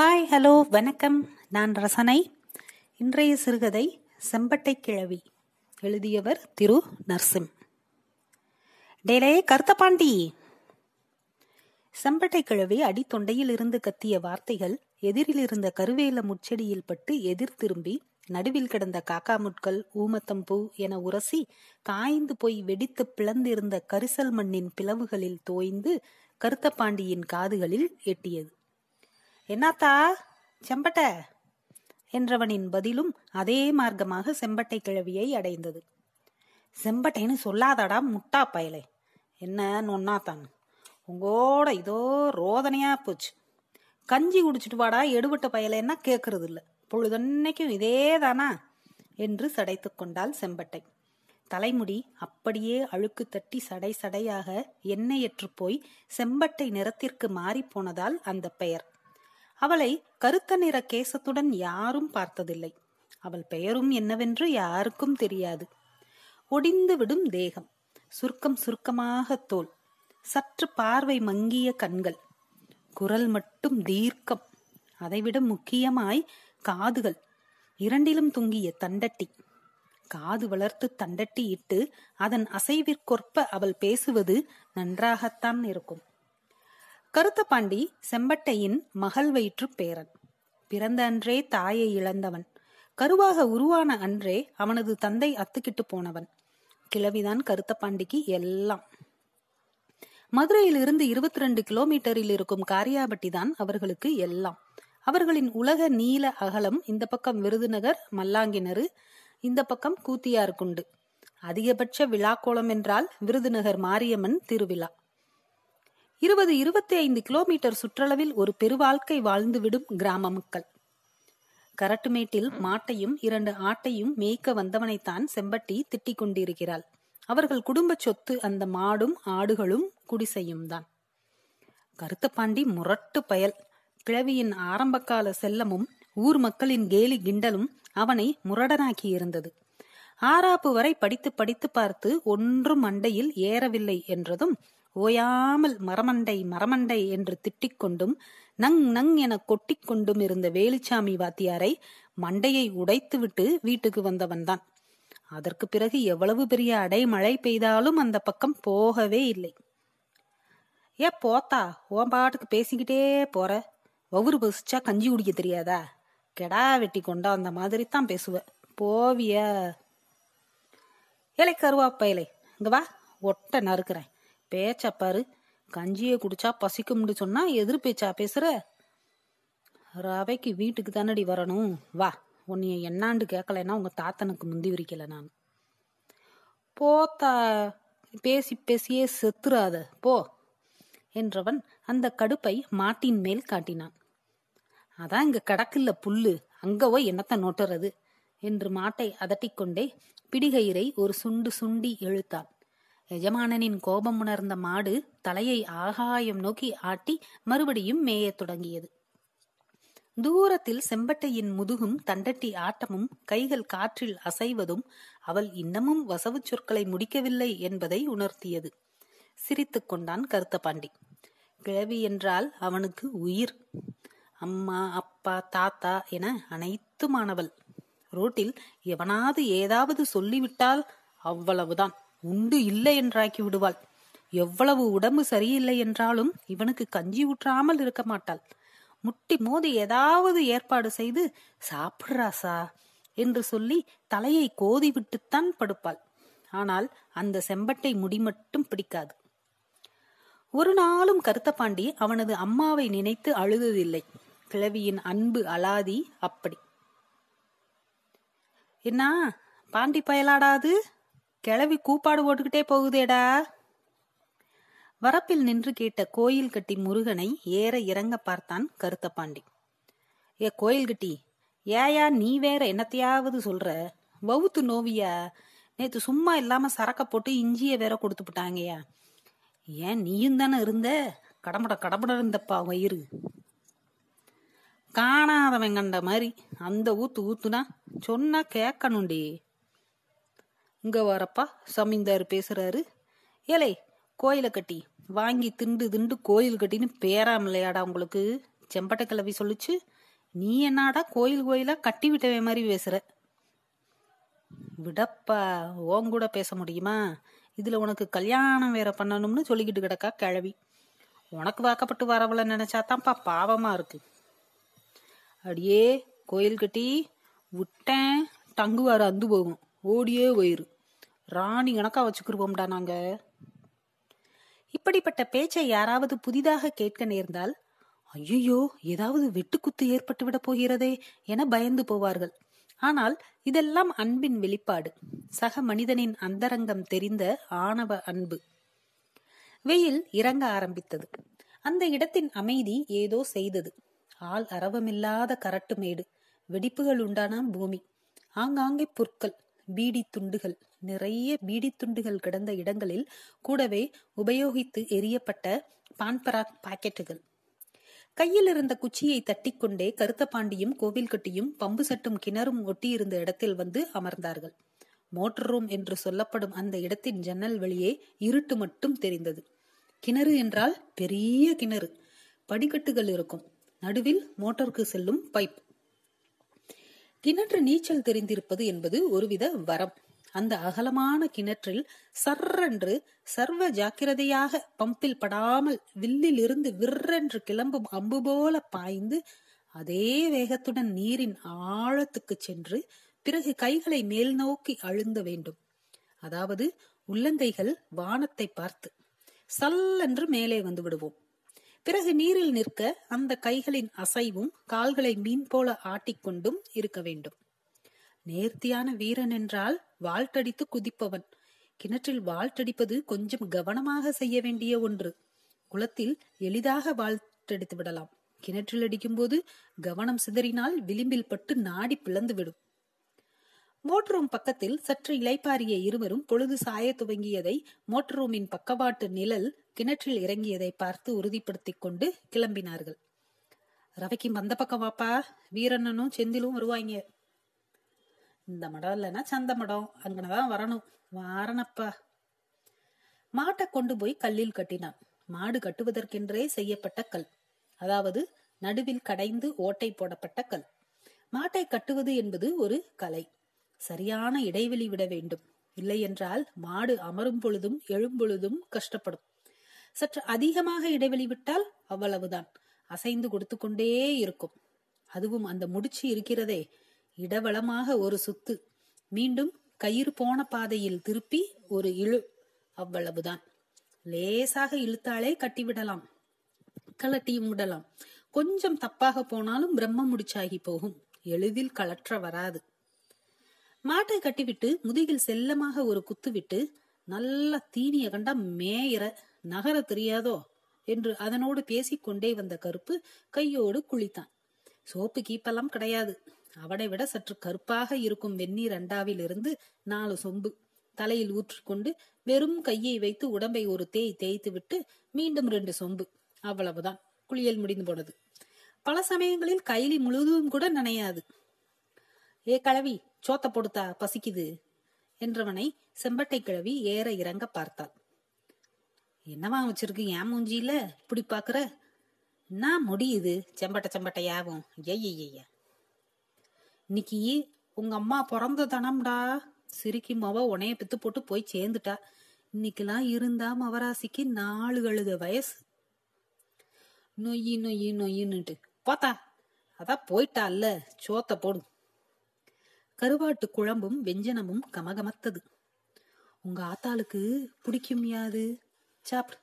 Hi hello வணக்கம். நான் ரசனை. இன்றைய சிறுகதை செம்பட்டை கிழவி. எழுதியவர் திரு நர்சிம். டேலே கருத்தப்பாண்டி. செம்பட்டை கிழவி அடித்தொண்டையில் இருந்து கத்திய வார்த்தைகள் எதிரில் இருந்த கருவேல முச்செடியில் பட்டு எதிர் திரும்பி நடுவில் கிடந்த காக்கா முட்கள் ஊமத்தம்பூ என உரசி காய்ந்து போய் வெடித்து பிளந்திருந்த கரிசல் மண்ணின் பிளவுகளில் தோய்ந்து கருத்தப்பாண்டியின் காதுகளில் எட்டியது. என்னாத்தா? செம்பட்ட? என்றவனின் பதிலும் அதே மார்க்கமாக செம்பட்டை கிழவியை அடைந்தது. செம்பட்டைன்னு சொல்லாதடா முட்டா பயலே. என்ன நொன்னாத்தான்? உங்கோட இதோ ரோதனையா போச்சு. கஞ்சி குடிச்சிட்டு வாடா எடுபட்ட பயலேன்னா கேட்கறது இல்ல பொழுதன்னைக்கும் இதே தானா என்று சடைத்து கொண்டாள் செம்பட்டை. தலைமுடி அப்படியே அழுக்கு தட்டி சடை சடையாக எண்ணெயற்று போய் செம்பட்டை நிறத்திற்கு மாறிப்போனதால் அந்த பெயர். அவளை கருத்த நிற கேசத்துடன் யாரும் பார்த்ததில்லை. அவள் பெயரும் என்னவென்று யாருக்கும் தெரியாது. ஒடிந்து விடும் தேகம் சுருக்கம் சுருக்கமாக தோல் சற்று பார்வை மங்கிய கண்கள் குரல் மட்டும் தீர்க்கம் அதைவிட முக்கியமாய் காதுகள் இரண்டிலும் தொங்கிய தண்டட்டி. காது வளர்த்து தண்டட்டி இட்டு அதன் அசைவிற்கொற்ப அவள் பேசுவது நன்றாகத்தான் இருக்கும். கருத்தபாண்டி செம்பட்டையின் மகள் வயிற்று பேரன். பிறந்த அன்றே தாயை இழந்தவன். கருவாக உருவான அன்றே அவனது தந்தை அத்துக்கிட்டு போனவன். கிழவிதான் கருத்தபாண்டிக்கு எல்லாம். மதுரையில் இருந்து இருபத்தி ரெண்டு கிலோமீட்டரில் இருக்கும் காரியாபட்டி தான் அவர்களுக்கு எல்லாம். அவர்களின் உலக நீல அகலம் இந்த பக்கம் விருதுநகர் மல்லாங்கிணறு இந்த பக்கம் கூத்தியாருக்குண்டு அதிகபட்ச விழாக்கோலம் என்றால் விருதுநகர் மாரியம்மன் திருவிழா. இருபது இருபத்தி ஐந்து கிலோமீட்டர் சுற்றளவில் ஒரு பெருவாழ்க்கை வாழ்ந்துவிடும் கிராம மக்கள் கரட்டுமேட்டில் மாட்டையும் இரண்டு ஆட்டையும் மேய்க்க வந்தவனைத்தான் செம்பட்டி திட்டிக் கொண்டிருக்கிறாள் அவர்கள் குடும்ப சொத்து அந்த மாடும் ஆடுகளும் குடிசையும் தான் கருத்தப்பாண்டி முரட்டு பயல். கிழவியின் ஆரம்பகால செல்லமும் ஊர் மக்களின் கேலி கிண்டலும் அவனை முரடனாக்கி இருந்தது ஆறாப்பு வரை படித்து படித்து பார்த்து ஒன்றும் மண்டையில் ஏறவில்லை என்றதும் ஓயாமல் மரமண்டை மரமண்டை என்று திட்டிக் கொண்டும் நங் நங் என கொட்டிக் கொண்டும் இருந்த வேலுச்சாமி வாத்தியாரை மண்டையை உடைத்துவிட்டு வீட்டுக்கு வந்தவன்தான். அதற்கு பிறகு எவ்வளவு பெரிய அடைமழை பெய்தாலும் அந்த பக்கம் போகவே இல்லை. ஏ போத்தா உன் பாட்டுக்கு பேசிக்கிட்டே போற. ஒவ்வொரு பசிச்சா கஞ்சி குடிக்க தெரியாதா? கெடா வெட்டி கொண்டா அந்த மாதிரி தான் பேசுவ. போவிய. இலை கருவாப்பையலை இங்க வா ஒட்ட நறுக்கிறேன். பேச்சா பாரு. கஞ்சியை குடிச்சா பசிக்கும்னு சொன்னா எதிர் பேச்சா பேசுற? ரவைக்கு வீட்டுக்கு தானடி வரணும். வா உன்னைய என்னாண்டு கேட்கலைன்னா உங்க தாத்தனுக்கு முந்தி விரிக்கல நான். போத்தா பேசி பேசியே செத்துறாத போ என்றவன் அந்த கடுப்பை மாட்டின் மேல் காட்டினான். அதான் இங்க கடக்கில்ல புல்லு அங்க போய் என்னத்த நோட்டுறது? என்று மாட்டை அதட்டிக்கொண்டே பிடிகயிரை ஒரு சுண்டு சுண்டி இழுத்தான் எஜமானனின் கோபம் உணர்ந்த மாடு தலையை ஆகாயம் நோக்கி ஆட்டி மறுபடியும் மேயத் தொடங்கியது. தூரத்தில் செம்பட்டையின் முதுகும் தண்டட்டி ஆட்டமும் கைகள் காற்றில் அசைவதும் அவள் இன்னமும் வசவு சொற்களை முடிக்கவில்லை என்பதை உணர்த்தியது. சிரித்துக் கொண்டான் கருத்தபாண்டி கிழவி என்றால் அவனுக்கு உயிர். அம்மா அப்பா தாத்தா என அனைத்துமானவள். ரோட்டில் எவனாவது ஏதாவது சொல்லிவிட்டால் அவ்வளவுதான். உண்டு இல்லை என்றாக்கி விடுவாள். எவ்வளவு உடம்பு சரியில்லை என்றாலும் இவனுக்கு கஞ்சி ஊற்றாமல் இருக்க மாட்டாள். முட்டி மோதி ஏதாவது ஏற்பாடு செய்து சாப்பிடுறாசா என்று சொல்லி தலையை கோதி விட்டுத்தான் படுப்பாள். ஆனால் அந்த செம்பட்டை முடி மட்டும் பிடிக்காது. ஒரு நாளும் கருத்தப்பாண்டி அவனது அம்மாவை நினைத்து அழுததில்லை. கிழவியின் அன்பு அலாதி அப்படி. என்ன? பாண்டி பயலாடாது? கிளவி கூப்பாடு போட்டுக்கிட்டே போகுதேடா. வரப்பில் நின்று கேட்ட கோயில் கட்டி முருகனை ஏற இறங்க பார்த்தான் கருத்தப்பாண்டி. ஏ கோயில் கட்டி ஏயா நீ வேற என்னத்தையாவது சொல்ற? வவுத்து நோவியா? நேத்து சும்மா இல்லாம சரக்க போட்டு இஞ்சிய வேற கொடுத்து விட்டாங்கயா ஏன் நீயும் தானே இருந்த? கடம்பட கடம்பட இருந்தப்பா வயிறு. காணாதவன் கண்ட மாதிரி அந்த ஊத்து ஊத்துனா சொன்னா கேட்கணும்டி இங்க வரப்பா சமீந்தார் பேசுறாரு. ஏலே கோயிலை கட்டி வாங்கி திண்டு திண்டு கோயில் கட்டின்னு பேராமலையாடா உங்களுக்கு. செம்பட்டை கிளவி சொல்லுச்சு. நீ என்னடா கோயில் கோயிலா கட்டி விட்டவே மாதிரி பேசுற? விடப்பா ஓன் கூட பேச முடியுமா? இதுல உனக்கு கல்யாணம் வேற பண்ணணும்னு சொல்லிக்கிட்டு கிடக்கா கிழவி. உனக்கு வாக்கப்பட்டு வரவள நினைச்சாதான்ப்பா பாவமா இருக்கு. அடியே கோயில் கட்டி விட்டேன் டங்குவாரு அந்து போகும். ஓடியே வயிறு ராணி கணக்கா வச்சுக்கிருவோம்டா நாங்க. இப்படிப்பட்ட பேச்சை யாராவது புதிதாக கேட்க நேர்ந்தால் ஐயோ ஏதாவது வெட்டுக்குத்து ஏற்பட்டு விட போகிறதே என பயந்து போவார்கள். ஆனால் இதெல்லாம் அன்பின் வெளிப்பாடு. சக மனிதனின் அந்தரங்கம் தெரிந்த ஆணவ அன்பு. வெயில் இறங்க ஆரம்பித்தது. அந்த இடத்தின் அமைதி ஏதோ செய்தது. ஆள் அரவமில்லாத கரட்டு மேடு. வெடிப்புகள் உண்டான பூமி. ஆங்காங்கே புற்கள். பீடி துண்டுகள். நிறைய பீடி துண்டுகள் கிடந்த இடங்களில் கூடவே உபயோகித்து எரியப்பட்ட பான்பராக் பாக்கெட்டுகள். கையில் இருந்த குச்சியை தட்டிக்கொண்டே கருத்த பாண்டியும் கோவில் கட்டியும் பம்பு சட்டும் கிணறும் ஒட்டியிருந்த இடத்தில் வந்து அமர்ந்தார்கள். மோட்டர் ரூம் என்று சொல்லப்படும் அந்த இடத்தின் ஜன்னல் வழியே இருட்டு மட்டும் தெரிந்தது. கிணறு என்றால் பெரிய கிணறு. படிக்கட்டுகள் இருக்கும். நடுவில் மோட்டருக்கு செல்லும் பைப். கிணற்று நீச்சல் தெரிந்திருப்பது என்பது ஒருவித வரம். அந்த அகலமான கிணற்றில் சர்ரென்று சர்வ ஜாக்கிரதையாக பம்பில் படாமல் வில்லில் இருந்து விற்றென்று கிளம்பும் அம்பு போல பாய்ந்து அதே வேகத்துடன் நீரின் ஆழத்துக்கு சென்று பிறகு கைகளை மேல் நோக்கி அழுந்த வேண்டும். அதாவது உள்ளங்கைகள் வானத்தை பார்த்து சல்லென்று மேலே வந்து விடுவோம். பிறகு நீரில் நிற்க அந்த கைகளின் அசைவும் கால்களை மீன் போல ஆட்டிக்கொண்டும் இருக்க வேண்டும். நேர்த்தியான வீரன் என்றால் வாழ்த்தடித்து குதிப்பவன். கிணற்றில் வாழ்த்தடிப்பது கொஞ்சம் கவனமாக செய்ய வேண்டிய ஒன்று. குளத்தில் எளிதாக வாழ்த்தடித்து விடலாம். கிணற்றில் அடிக்கும்போது கவனம் சிதறினால் விளிம்பில் பட்டு நாடி பிளந்து விடும். மோட்ரூம் ரூம் பக்கத்தில் சற்று இலைப்பாரிய இருவரும் பொழுது சாய துவங்கியதை மோட்ரூமின் ரூமின் பக்கவாட்டு நிழல் கிணற்றில் இறங்கியதை பார்த்து உறுதிப்படுத்திக் கொண்டு கிளம்பினார்கள். ரவைக்கும் வந்த பக்கம் வாப்பா. வீரண்ணனும் செந்திலும் வருவாங்க இந்த மடம் இல்லைன்னா சந்த மடம். அங்கனதான் வரணும். வாரணப்பா. மாட்டை கொண்டு போய் கல்லில் கட்டினான். மாடு கட்டுவதற்கென்றே செய்யப்பட்ட கல். அதாவது நடுவில் கடைந்து ஓட்டை போடப்பட்ட கல். மாட்டை கட்டுவது என்பது ஒரு கலை. சரியான இடைவெளி விட வேண்டும். இல்லை என்றால் மாடு அமரும் பொழுதும் எழும்பொழுதும் கஷ்டப்படும். சற்று அதிகமாக இடைவெளி விட்டால் அவ்வளவுதான். அசைந்து கொடுத்து கொண்டே இருக்கும். அதுவும் அந்த முடிச்சு இருக்கிறதே. இடவளமாக ஒரு சுத்து. மீண்டும் கயிறு போன பாதையில் திருப்பி ஒரு இழு. அவ்வளவுதான். லேசாக இழுத்தாலே கட்டிவிடலாம். கலட்டியும் விடலாம் கொஞ்சம் தப்பாக போனாலும் பிரம்ம முடிச்சாகி போகும். எளிதில் கலற்ற வராது. மாட்டை கட்டிவிட்டு முதுகில் செல்லமாக ஒரு குத்துவிட்டு நல்ல தீனிய கண்டா மேயிற நகர தெரியாதோ? என்று அதனோடு பேசிக்கொண்டே வந்த கருப்பு கையோடு குளித்தான். சோப்பு கீப்பெல்லாம் கிடையாது. அவனை விட சற்று கருப்பாக இருக்கும் வெந்நீர் அண்டாவிலிருந்து நாலு சொம்பு. தலையில் ஊற்றிக்கொண்டு வெறும் கையை வைத்து உடம்பை ஒரு தேய் தேய்த்து விட்டு மீண்டும் ரெண்டு சொம்பு. அவ்வளவுதான். குளியல் முடிந்து போனது. பல சமயங்களில் கைலி முழுவதும் கூட நனையாது. ஏ கலவி சோத்த பொடுத்தா பசிக்குது? என்றவனை செம்பட்டை கிழவி ஏற இறங்க பார்த்தாள். என்னவா வச்சிருக்கு ஏன் மூஞ்சியில? இப்படி பாக்குற என்ன முடியுது செம்பட்டை செம்பட்டையாவும். ஐய இன்னைக்கு உங்க அம்மா பிறந்த தனம்டா. சிரிக்கி மவ உனைய பித்து போட்டு போய் சேர்ந்துட்டா. இன்னைக்கெல்லாம் இருந்தா மவராசிக்கு நாலு கழுத வயசு. நொய்யி நொய்யி நொய்யின்னுட்டு போத்தா அதான் போயிட்டா இல்ல சோத்த போடு. கருவாட்டு குழம்பும் வெஞ்சனமும் கமகமத்தது. உங்க ஆத்தாளுக்கு பிடிக்கும் யாது? சாப்பிடு.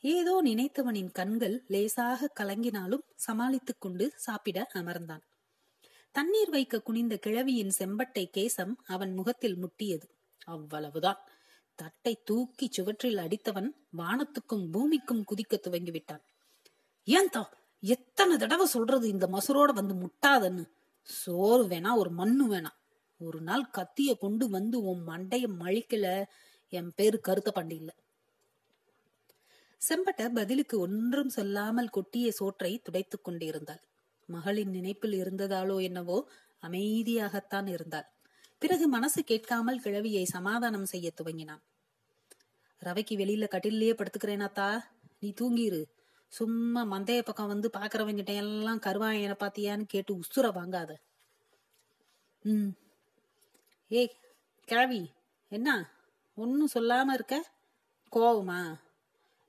ஏதோ நினைத்தவனின் கண்கள் லேசாக கலங்கினாலும் சமாளித்துக் கொண்டு சாப்பிட அமர்ந்தான். தண்ணீர் வைக்க குனிந்த கிழவியின் செம்பட்டை கேசம் அவன் முகத்தில் முட்டியது. அவ்வளவுதான். தட்டை தூக்கி சுவற்றில் அடித்தவன் வானத்துக்கும் பூமிக்கும் குதிக்க துவங்கிவிட்டான். ஏன்தா எத்தனை தடவை சொல்றது இந்த மசுரோட வந்து முட்டாதன்னு? சோறு வேணா ஒரு மண்ணு வேணாம் ஒரு நாள் கத்திய கொண்டு வந்து உன் மண்டைய மழிக்கல. என் பேரு கருத்த பண்டி செம்பட்ட பதிலுக்கு ஒன்றும் சொல்லாமல் கொட்டிய சோற்றை துடைத்துக் கொண்டிருந்தாள். மகளின் நினைப்பில் இருந்ததாலோ என்னவோ அமைதியாகத்தான் இருந்தாள். பிறகு மனசு கேட்காமல் கிழவியை சமாதானம் செய்ய துவங்கினான். ரவைக்கு வெளியில கட்டிலேயே படுத்துக்கிறேனாத்தா. நீ தூங்கிரு. சும்மா மந்தைய பக்கம் வந்து பாக்குறவங்கிட்ட எல்லாம் கருவாயனை பாத்தியான்னு கேட்டு உசுர வாங்காத. ம். ஏய் கிழவி என்ன? ஒன்னும் சொல்லாம இருக்க? கோவமா?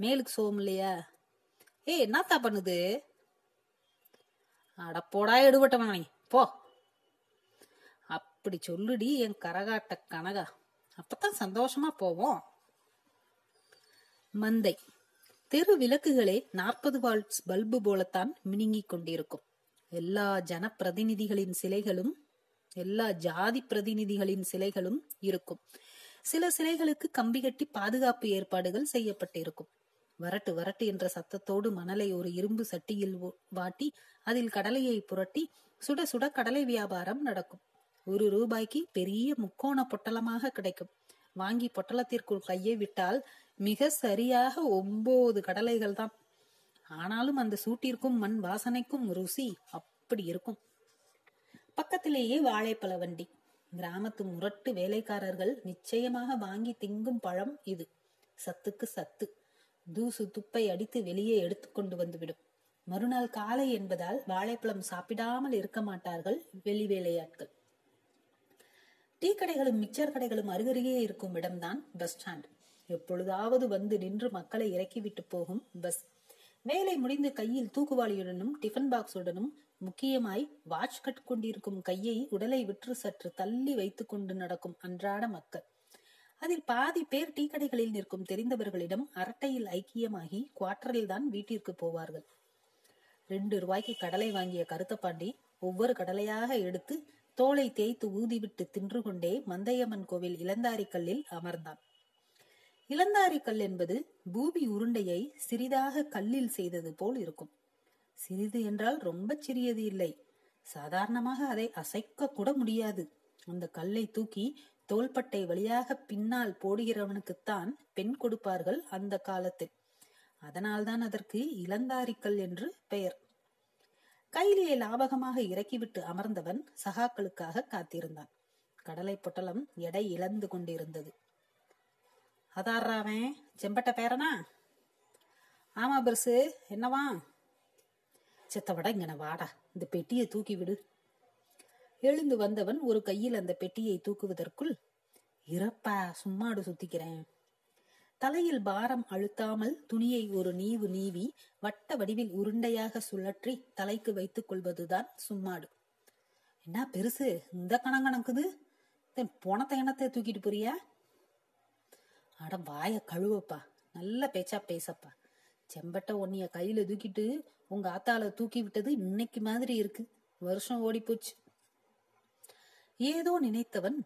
மேலுக்கு சோகம் இல்லையா? ஏய் என்னத்தா பண்ணுது? அடப்போடா எடுபட்டவனே. போ. அப்படி சொல்லுடி என் கரகாட்ட கனகா. அப்பதான் சந்தோஷமா போவோம். மந்தை. தெரு விளக்குகளே நாற்பது வால்ட்ஸ் பல்பு போலத்தான் மினுங்கிக் கொண்டிருக்கும். எல்லா ஜனப்பிரதிநிதிகளின் சிலைகளும் எல்லா ஜாதி பிரதிநிதிகளின் சிலைகளும் இருக்கும். சில சிலைகளுக்கு கம்பி கட்டி பாதுகாப்பு ஏற்பாடுகள் செய்யப்பட்டிருக்கும். வரட்டு வரட்டு என்ற சத்தத்தோடு மணலை ஒரு இரும்பு சட்டியில் வாட்டி அதில் கடலையை புரட்டி சுட சுட கடலை வியாபாரம் நடக்கும். ஒரு ரூபாய்க்கு பெரிய முக்கோண பொட்டலமாக கிடைக்கும். வாங்கி பொட்டலத்திற்குள் கையை விட்டால் மிக சரியாக ஒன்பது கடலைகள் தான். ஆனாலும் அந்த சூட்டிற்கும் மண் வாசனைக்கும் ருசி அப்படி இருக்கும். பக்கத்திலேயே வாழைப்பழ வண்டி. கிராமத்து முரட்டு வேலைக்காரர்கள் நிச்சயமாக வாங்கி திங்கும் பழம் இது. சத்துக்கு சத்து. தூசு துப்பை அடித்து வெளியே எடுத்துக்கொண்டு வந்துவிடும். மறுநாள் காலை என்பதால் வாழைப்பழம் சாப்பிடாமல் இருக்க மாட்டார்கள் வெளி வேலையாட்கள். டீ கடைகளும் மிக்சர் கடைகளும் அருகருகே இருக்கும் இடம்தான் பஸ் ஸ்டாண்ட். எப்பொழுதாவது வந்து நின்று மக்களை இறக்கிவிட்டு போகும் பஸ். வேலை முடிந்து கையில் தூக்குவாளியுடனும் டிஃபன் பாக்ஸுடனும் முக்கியமாய் வாட்ச் கட் கொண்டிருக்கும் கையை உடலை விற்று சற்று தள்ளி வைத்துக் கொண்டு நடக்கும் அன்றாட மக்கள். அதில் பாதி பேர் டீ கடைகளில் நிற்கும் தெரிந்தவர்களிடம் அரட்டையில் ஐக்கியமாகி குவார்டரில் தான் வீட்டிற்கு போவார்கள். ரெண்டு ரூபாய்க்கு கடலை வாங்கிய கருத்தப்பாண்டி ஒவ்வொரு கடலையாக எடுத்து தோலை தேய்த்து ஊதிவிட்டு தின்று கொண்டே மந்தையம்மன் கோவில் இளந்தாரி கல்லில் அமர்ந்தான். இளந்தாரி கல் என்பது பூமி உருண்டையை சிறிதாக கல்லில் செய்தது போல் இருக்கும். சிறிது என்றால் ரொம்ப சிறியது இல்லை. சாதாரணமாக அதை அசைக்க கூட முடியாது. அந்த கல்லை தூக்கி தோள்பட்டை வழியாக பின்னால் போடுகிறவனுக்குத்தான் பெண் கொடுப்பார்கள் அந்த காலத்தில். அதனால்தான் அதற்கு இளந்தாரிக்கல் என்று பெயர். கையிலேயே லாபகமாக இறக்கிவிட்டு அமர்ந்தவன் சகாக்களுக்காக காத்திருந்தான். கடலை பொட்டலம் எடை இழந்து கொண்டிருந்தது. அதாராவன் செம்பட்ட பேரனா? ஆமா பெருசு. என்னவா? செத்த இங்க இங்கன வாடா. இந்த பெட்டியை தூக்கி விடு. எழுந்து வந்தவன் ஒரு கையில் அந்த பெட்டியை தூக்குவதற்குள் இறப்பா சும்மாடு சுத்திக்கிறேன். தலையில் பாரம் அழுத்தாமல் துணியை ஒரு நீவு நீவி வட்ட வடிவில் உருண்டையாக சுழற்றி தலைக்கு வைத்துக் கொள்வதுதான் சும்மாடு. என்ன பெருசு? இந்த கணங்கணக்குது போனத்தை எண்ணத்தை தூக்கிட்டு போறியா? அட வாய கழுவப்பா. நல்ல பேச்சா பேசப்பா. செம்பட்ட உன்னைய கையில தூக்கிட்டு உங்க ஆத்தால தூக்கி விட்டது இன்னைக்கு மாதிரி இருக்கு. வருஷம் ஓடி போச்சு. ஏதோ நினைத்தவன்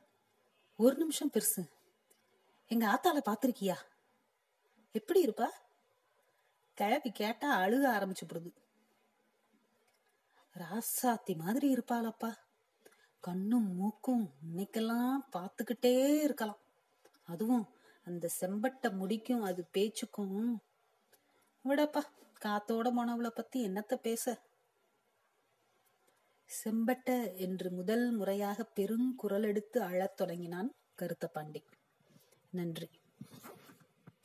ஒரு நிமிஷம் பெருசு. எங்க ஆத்தால பாத்திருக்கியா எப்படி இருப்பா? கிளப்பி கேட்டா அழுக ஆரம்பிச்சு போடுது. ராசாத்தி மாதிரி இருப்பாளப்பா. கண்ணும் மூக்கும் இன்னைக்கெல்லாம் பார்த்துக்கிட்டே இருக்கலாம். அதுவும் அந்த செம்பட்ட முடிக்கும் அது பேச்சுக்கும். விடப்பா காத்தோட போனவளை பத்தி என்னத்த பேச? செம்பட்ட என்று முதல் முறையாக பெருங்குரல் எடுத்து அழத் தொடங்கினான் கருத்த பாண்டி நன்றி.